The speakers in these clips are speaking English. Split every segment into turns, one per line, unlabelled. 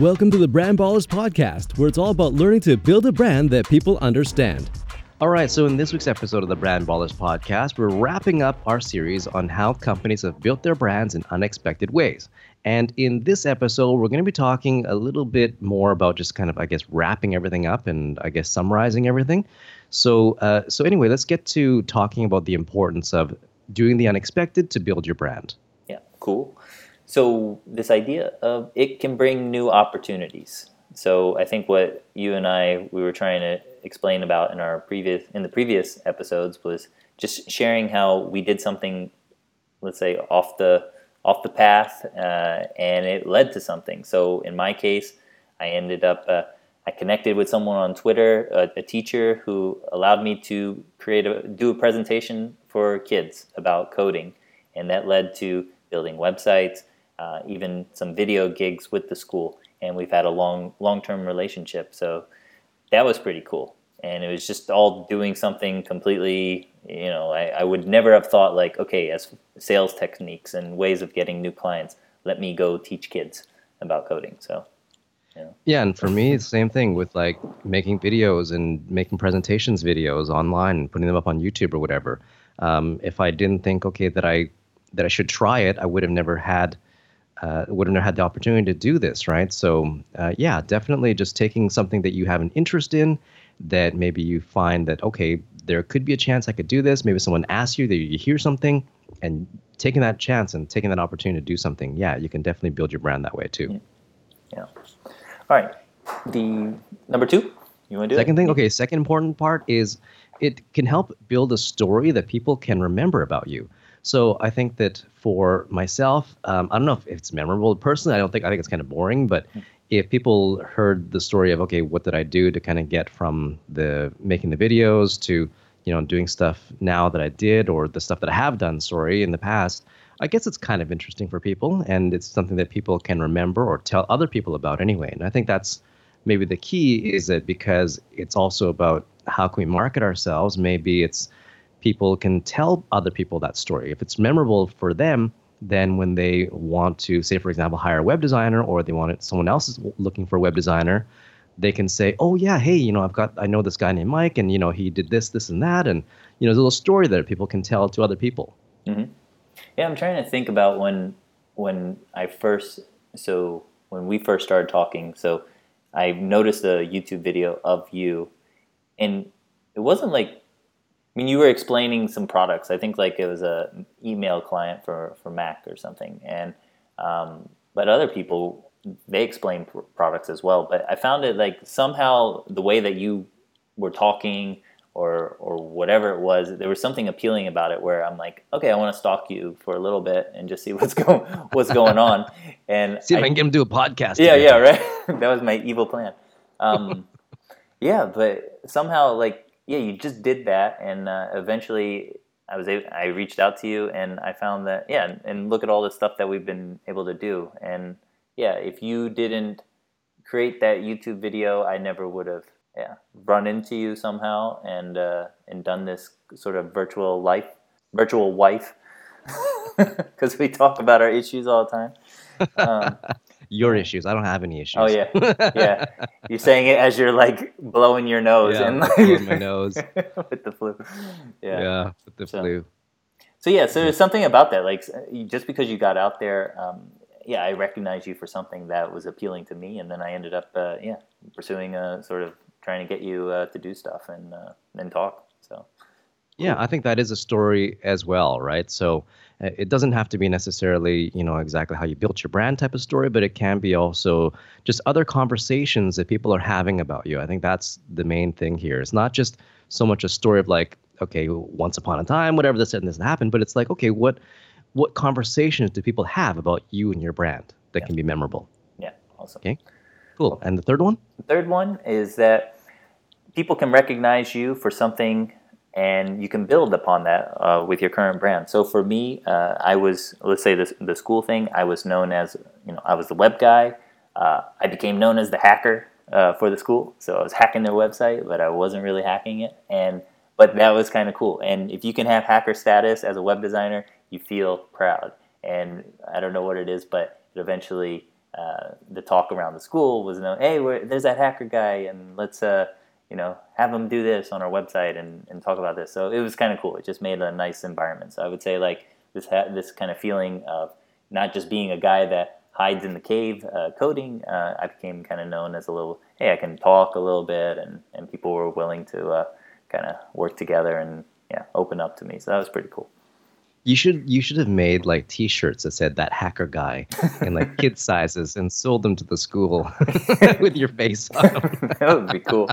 Welcome to the Brand Ballers Podcast, where it's all about learning to build a brand that people understand.
All right, so in this week's episode of the Brand Ballers podcast, we're wrapping up our series on how companies have built their brands in unexpected ways. And in this episode, we're going to be talking a little bit more about just kind of, I guess, wrapping everything up and I guess summarizing everything. So, uh, so anyway, let's get to talking about the importance of doing the unexpected to build your brand.
Yeah, cool. So this idea of it can bring new opportunities. So I think what you and I we were trying to explain about in our previous in the previous episodes was just sharing how we did something, let's say off the off the path, uh, and it led to something. So in my case, I ended up uh, I connected with someone on Twitter, a, a, teacher who allowed me to create a do a presentation for kids about coding, and that led to building websites uh, even some video gigs with the school, and we've had a long long term relationship. So that was pretty cool, and it was just all doing something completely. You know, I, I would never have thought like, okay, as sales techniques and ways of getting new clients, let me go teach kids about coding. So.
Yeah. yeah, and for me, it's the same thing with like making videos and making presentations videos online and putting them up on YouTube or whatever. Um, if I didn't think, okay, that I that I should try it, I would have never had uh, wouldn't have had the opportunity to do this, right? So, uh, yeah, definitely just taking something that you have an interest in, that maybe you find that, okay, there could be a chance I could do this. Maybe someone asks you that you hear something, and taking that chance and taking that opportunity to do something, yeah, you can definitely build your brand that way too.
Yeah. All right. The number two, you want to do
Second
it?
thing, okay, second important part is it can help build a story that people can remember about you. So I think that for myself, um, I don't know if it's memorable. Personally, I don't think I think it's kind of boring. But hmm. if people heard the story of okay, what did I do to kind of get from the making the videos to you know doing stuff now that I did or the stuff that I have done, sorry, in the past. I guess it's kind of interesting for people, and it's something that people can remember or tell other people about anyway. And I think that's maybe the key is that because it's also about how can we market ourselves. Maybe it's people can tell other people that story. If it's memorable for them, then when they want to, say, for example, hire a web designer or they want it, someone else is looking for a web designer, they can say, oh, yeah, hey, you know, I've got, I know this guy named Mike and, you know, he did this, this, and that. And, you know, there's a little story that people can tell to other people.
Mm-hmm. Yeah, I'm trying to think about when, when I first, so when we first started talking, so I noticed a YouTube video of you and it wasn't like I mean, you were explaining some products. I think like it was a email client for, for Mac or something, and um, but other people they explain pr- products as well. But I found it like somehow the way that you were talking or or whatever it was, there was something appealing about it where I'm like, okay, I want to stalk you for a little bit and just see what's going what's going on, and
see if I, I can get him to do a podcast.
Yeah, yeah, right. that was my evil plan. Um, yeah, but somehow like yeah, you just did that, and uh, eventually I was able, I reached out to you, and I found that yeah, and, and look at all the stuff that we've been able to do, and yeah, if you didn't create that YouTube video, I never would have yeah run into you somehow and uh, and done this sort of virtual life, virtual wife, because we talk about our issues all the time. Um,
your issues. I don't have any issues.
Oh yeah, yeah. You're saying it as you're like blowing your nose
yeah,
and like,
blowing my nose
with the flu. Yeah,
yeah, with the
so,
flu.
So yeah, so there's something about that. Like just because you got out there, um, yeah, I recognized you for something that was appealing to me, and then I ended up, uh, yeah, pursuing a sort of trying to get you uh, to do stuff and uh, and talk. So.
Yeah, I think that is a story as well, right? So Uh, it doesn't have to be necessarily, you know, exactly how you built your brand type of story, but it can be also just other conversations that people are having about you. I think that's the main thing here. It's not just so much a story of like, okay, once upon a time, whatever this and this happened, but it's like, okay, what what conversations do people have about you and your brand that yeah. can be memorable?
Yeah, awesome.
Okay, cool. And the third one?
The third one is that people can recognize you for something and you can build upon that uh, with your current brand. So for me, uh, I was let's say the the school thing. I was known as you know I was the web guy. Uh, I became known as the hacker uh, for the school. So I was hacking their website, but I wasn't really hacking it. And but that was kind of cool. And if you can have hacker status as a web designer, you feel proud. And I don't know what it is, but eventually uh, the talk around the school was, you know, hey, there's that hacker guy, and let's, uh, you know, have them do this on our website and, and talk about this. So it was kind of cool. It just made a nice environment. So I would say like this ha- this kind of feeling of not just being a guy that hides in the cave uh, coding. Uh, I became kind of known as a little, hey, I can talk a little bit, and, and people were willing to uh, kind of work together and yeah, open up to me. So that was pretty cool.
You should you should have made like T-shirts that said that hacker guy in like kid sizes and sold them to the school with your face on them.
that would be cool.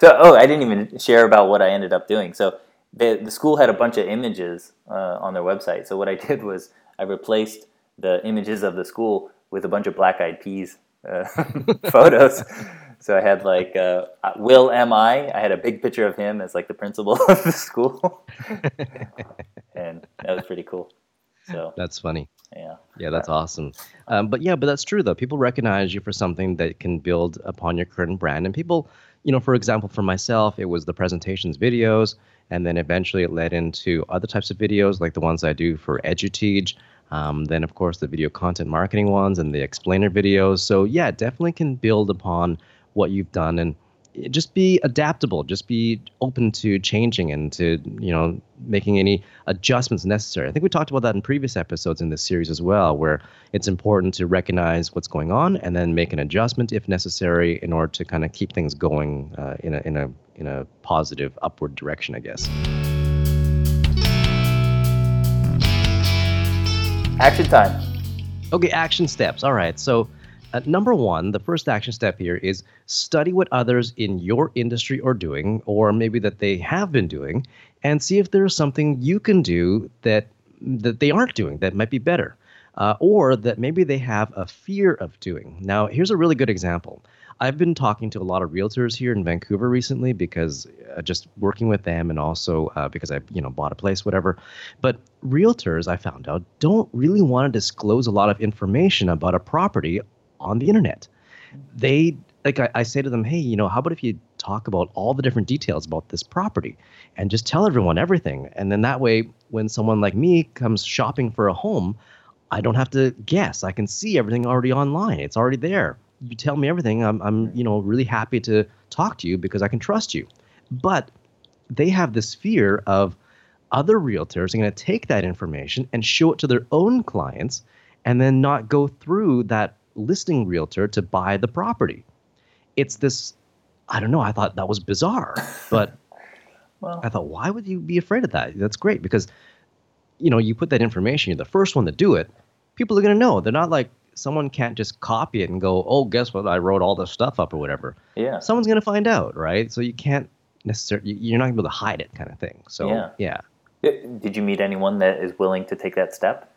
So oh, I didn't even share about what I ended up doing. So the the school had a bunch of images uh, on their website. So what I did was I replaced the images of the school with a bunch of black eyed peas uh, photos. So I had like uh, Will M I. I had a big picture of him as like the principal of the school, and that was pretty cool. So
that's funny.
Yeah.
Yeah, that's awesome. Um, but yeah, but that's true though. People recognize you for something that can build upon your current brand, and people, you know, for example, for myself, it was the presentations videos, and then eventually it led into other types of videos like the ones I do for EduTeach. Um, then, of course, the video content marketing ones and the explainer videos. So, yeah, definitely can build upon what you've done and just be adaptable just be open to changing and to you know making any adjustments necessary i think we talked about that in previous episodes in this series as well where it's important to recognize what's going on and then make an adjustment if necessary in order to kind of keep things going uh, in a in a in a positive upward direction i guess
Action time.
Okay, action steps. All right. So, uh, number one, the first action step here is study what others in your industry are doing, or maybe that they have been doing, and see if there's something you can do that that they aren't doing that might be better, uh, or that maybe they have a fear of doing. Now, here's a really good example. I've been talking to a lot of realtors here in Vancouver recently because uh, just working with them and also uh, because I, you know, bought a place, whatever. But realtors, I found out, don't really want to disclose a lot of information about a property on the internet. They like I, I say to them, hey, you know, how about if you talk about all the different details about this property and just tell everyone everything, and then that way, when someone like me comes shopping for a home, I don't have to guess. I can see everything already online. It's already there you tell me everything. I'm, I'm, you know, really happy to talk to you because I can trust you. But they have this fear of other realtors are going to take that information and show it to their own clients and then not go through that listing realtor to buy the property. It's this, I don't know, I thought that was bizarre. But well, I thought, why would you be afraid of that? That's great because, you know, you put that information, you're the first one to do it. People are going to know. They're not like, someone can't just copy it and go, "Oh, guess what? I wrote all this stuff up or whatever."
Yeah.
Someone's gonna find out, right? So you can't necessarily you're not able to hide it, kind of thing. So yeah. yeah.
Did you meet anyone that is willing to take that step?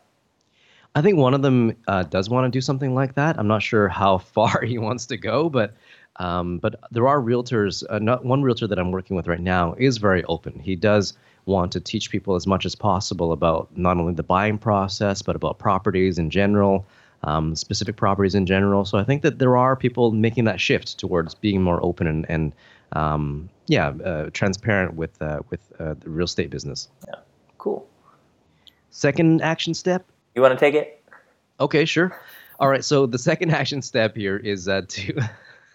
I think one of them uh, does want to do something like that. I'm not sure how far he wants to go, but um, but there are realtors. Uh, not one realtor that I'm working with right now is very open. He does want to teach people as much as possible about not only the buying process, but about properties in general um, specific properties in general. So I think that there are people making that shift towards being more open and, and um, yeah, uh, transparent with uh, with uh, the real estate business.
Yeah, cool.
Second action step.
You want to take it?
Okay, sure. All right. So the second action step here is uh, to.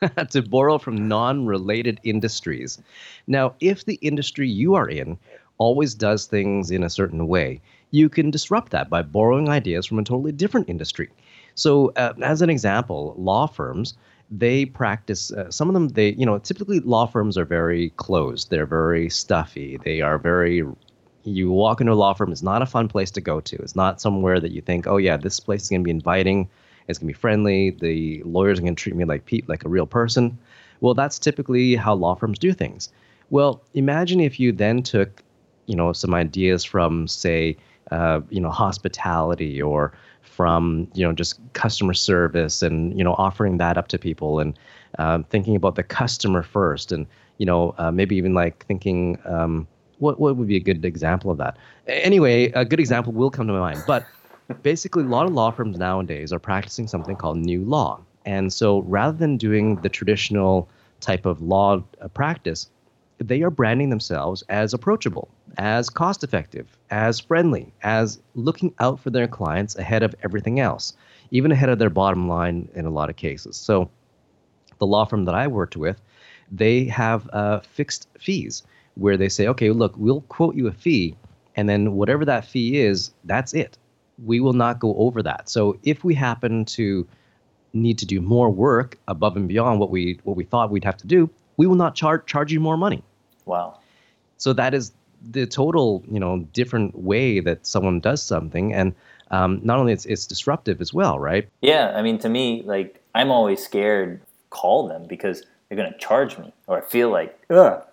to borrow from non-related industries. Now, if the industry you are in always does things in a certain way, you can disrupt that by borrowing ideas from a totally different industry. So, uh, as an example, law firms they practice uh, some of them they you know typically law firms are very closed they're very stuffy they are very you walk into a law firm it's not a fun place to go to. It's not somewhere that you think oh yeah this place is going to be inviting it's going to be friendly the lawyers are going to treat me like Pete like a real person. Well that's typically how law firms do things. Well imagine if you then took you know some ideas from say uh, you know hospitality or from you know just customer service and you know offering that up to people and um, thinking about the customer first and you know uh, maybe even like thinking um, what what would be a good example of that anyway a good example will come to my mind but basically a lot of law firms nowadays are practicing something called new law and so rather than doing the traditional type of law uh, practice they are branding themselves as approachable, as cost effective, as friendly, as looking out for their clients ahead of everything else. even ahead of their bottom line in a lot of cases. So, the law firm that I worked with, they have uh, fixed fees where they say, okay, look, we'll quote you a fee, and then whatever that fee is, that's it. We will not go over that. So, if we happen to need to do more work above and beyond what we what we thought we'd have to do, we will not charge charge you more money.
Wow.
So that is the total, you know, different way that someone does something, and um, not only it's it's disruptive as well, right?
Yeah, I mean, to me, like I'm always scared call them because they're gonna charge me, or I feel like, ugh.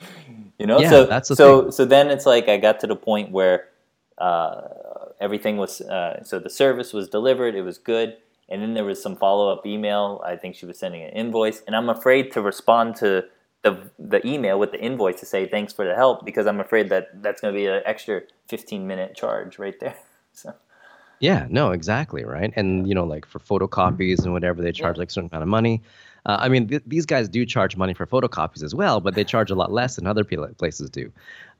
you know.
Yeah,
so
that's
so
thing.
so then it's like I got to the point where uh, everything was uh, so the service was delivered, it was good, and then there was some follow up email. I think she was sending an invoice, and I'm afraid to respond to the the email with the invoice to say thanks for the help because I'm afraid that that's going to be an extra 15 minute charge right there. So
Yeah, no, exactly, right? And you know, like for photocopies and whatever, they charge like a certain amount of money. Uh, I mean, th- these guys do charge money for photocopies as well, but they charge a lot less than other pla- places do.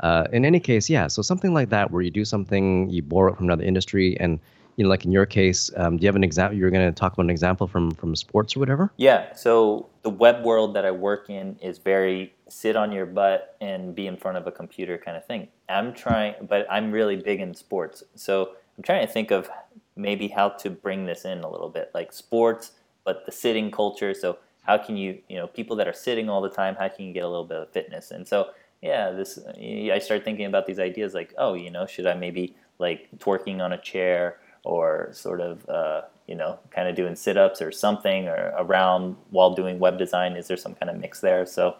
Uh, in any case, yeah. So something like that, where you do something, you borrow it from another industry, and you know, like in your case, um, do you have an example? You're going to talk about an example from from sports or whatever.
Yeah, so the web world that I work in is very sit on your butt and be in front of a computer kind of thing. I'm trying, but I'm really big in sports. So I'm trying to think of maybe how to bring this in a little bit, like sports, but the sitting culture. So how can you, you know, people that are sitting all the time, how can you get a little bit of fitness? And so, yeah, this I start thinking about these ideas like, oh, you know, should I maybe like twerking on a chair or sort of, uh, you know, kind of doing sit ups or something or around while doing web design? Is there some kind of mix there? So,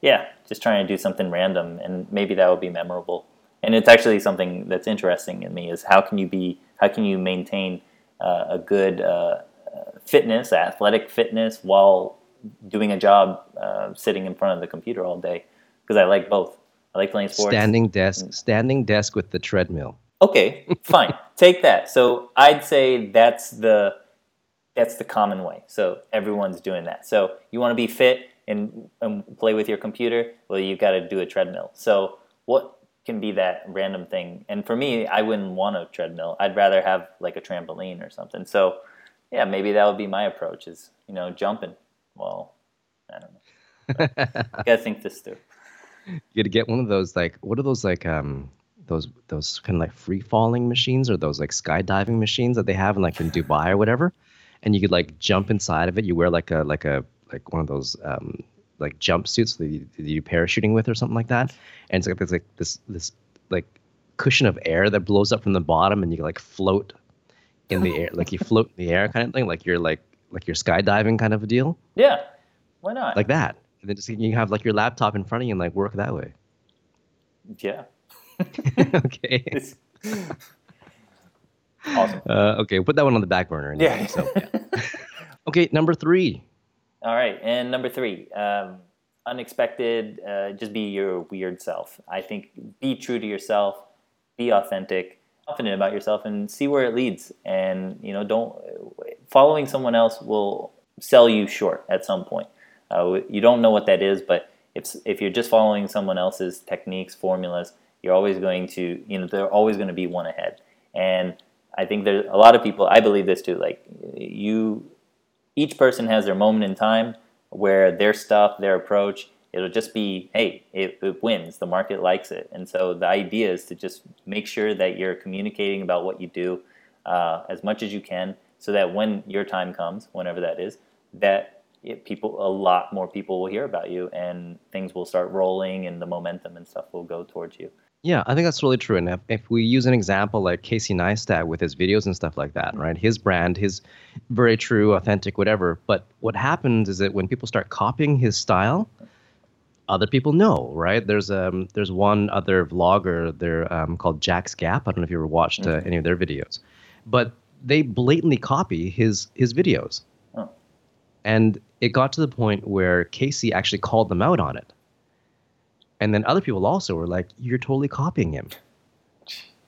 yeah, just trying to do something random and maybe that would be memorable. And it's actually something that's interesting in me is how can you be, how can you maintain uh, a good uh, fitness, athletic fitness, while doing a job uh, sitting in front of the computer all day? Because I like both. I like playing sports.
Standing desk, standing desk with the treadmill.
Okay, fine. Take that. So I'd say that's the that's the common way. So everyone's doing that. So you want to be fit and, and play with your computer? Well, you've got to do a treadmill. So what can be that random thing? And for me, I wouldn't want a treadmill. I'd rather have like a trampoline or something. So yeah, maybe that would be my approach. Is you know jumping. Well, I don't know. I gotta think this through.
You got to get one of those like what are those like um those those kind of like free falling machines or those like skydiving machines that they have in like in Dubai or whatever, and you could like jump inside of it. You wear like a like a like one of those um like jumpsuits that you, that you do parachuting with or something like that, and it's like this like this this like cushion of air that blows up from the bottom, and you like float in the air, like you float in the air kind of thing, like you're like like you're skydiving kind of a deal,
Yeah, why not?
like that. And then just you have like your laptop in front of you and like work that way.
yeah.
okay.
Awesome.
Uh, okay, put that one on the back burner. anyway,
Yeah.
So, yeah. okay, number three.
All right, and number three, um, unexpected. Uh, just be your weird self. I think be true to yourself, be authentic, confident about yourself, and see where it leads. And you know, don't following someone else will sell you short at some point. Uh, you don't know what that is, but if if you're just following someone else's techniques, formulas, you're always going to, you know, they're always going to be one ahead. And I think there's a lot of people. I believe this too. Like you each person has their moment in time where their stuff, their approach, it'll just be, hey, it, it, wins. The market likes it. And so the idea is to just make sure that you're communicating about what you do uh, as much as you can so that when your time comes, whenever that is, that it, people, a lot more people will hear about you and things will start rolling and the momentum and stuff will go towards you.
Yeah, I think that's really true. And if, if we use an example like Casey Neistat with his videos and stuff like that, right? His brand, his very true, authentic, whatever. But what happens is that when people start copying his style, other people know, right? There's um there's one other vlogger there um, called JacksGap. I don't know if you ever watched uh, any of their videos, but they blatantly copy his his videos.
Oh.
And it got to the point where Casey actually called them out on it. And then other people also were like, "You're totally copying him,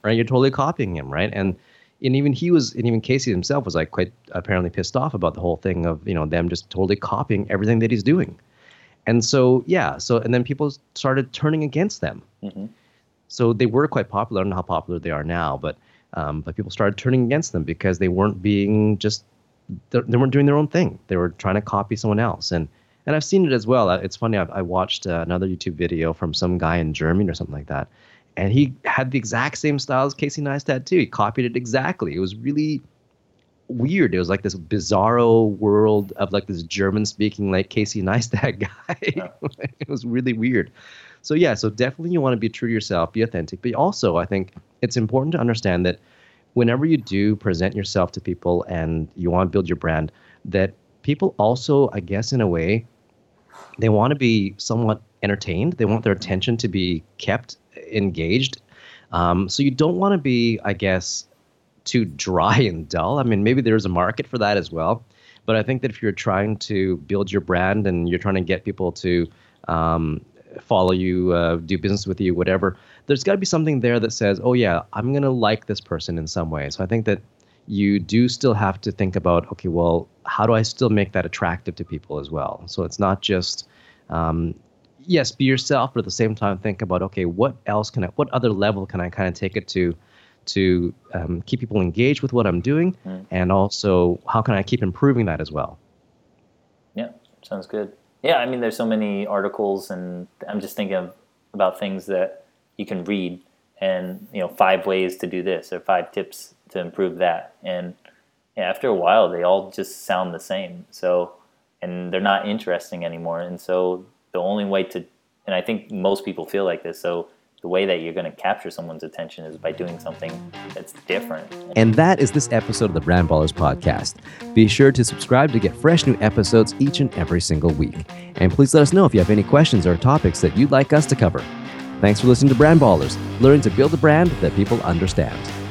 right? You're totally copying him, right?" And and even he was, and even Casey himself was like quite apparently pissed off about the whole thing of you know them just totally copying everything that he's doing. And so yeah, so and then people started turning against them.
Mhm.
So they were quite popular. I don't know how popular they are now, but Um, but people started turning against them because they weren't being just they weren't doing their own thing. They were trying to copy someone else, and and I've seen it as well. It's funny. I, I watched uh, another YouTube video from some guy in Germany or something like that, and he had the exact same style as Casey Neistat too. He copied it exactly. It was really weird. It was like this bizarro world of like this German speaking like Casey Neistat guy. it was really weird. So yeah, so definitely you want to be true to yourself, be authentic, but also I think it's important to understand that whenever you do present yourself to people and you want to build your brand, that people also, I guess in a way, they want to be somewhat entertained. They want their attention to be kept engaged. Um, so you don't want to be, I guess, too dry and dull. I mean, maybe there's a market for that as well. But I think that if you're trying to build your brand and you're trying to get people to um, follow you, uh, do business with you, whatever, there's got to be something there that says, oh, yeah, I'm going to like this person in some way. So I think that you do still have to think about, okay, well, how do I still make that attractive to people as well? So it's not just, um, yes, be yourself, but at the same time, think about, okay, what else can I, what other level can I kind of take it to? to um, keep people engaged with what I'm doing,
Mm.
and also how can I keep improving that as well?
Yeah, sounds good. Yeah, I mean, there's so many articles, and I'm just thinking of, about things that you can read, and you know, five ways to do this or five tips to improve that, and yeah, after a while, they all just sound the same. So, and they're not interesting anymore. And so, the only way to, and I think most people feel like this. So, the way that you're going to capture someone's attention is by doing something that's different.
And that is this episode of the Brand Ballers podcast. Be sure to subscribe to get fresh new episodes each and every single week. And please let us know if you have any questions or topics that you'd like us to cover. Thanks for listening to Brand Ballers, learning to build a brand that people understand.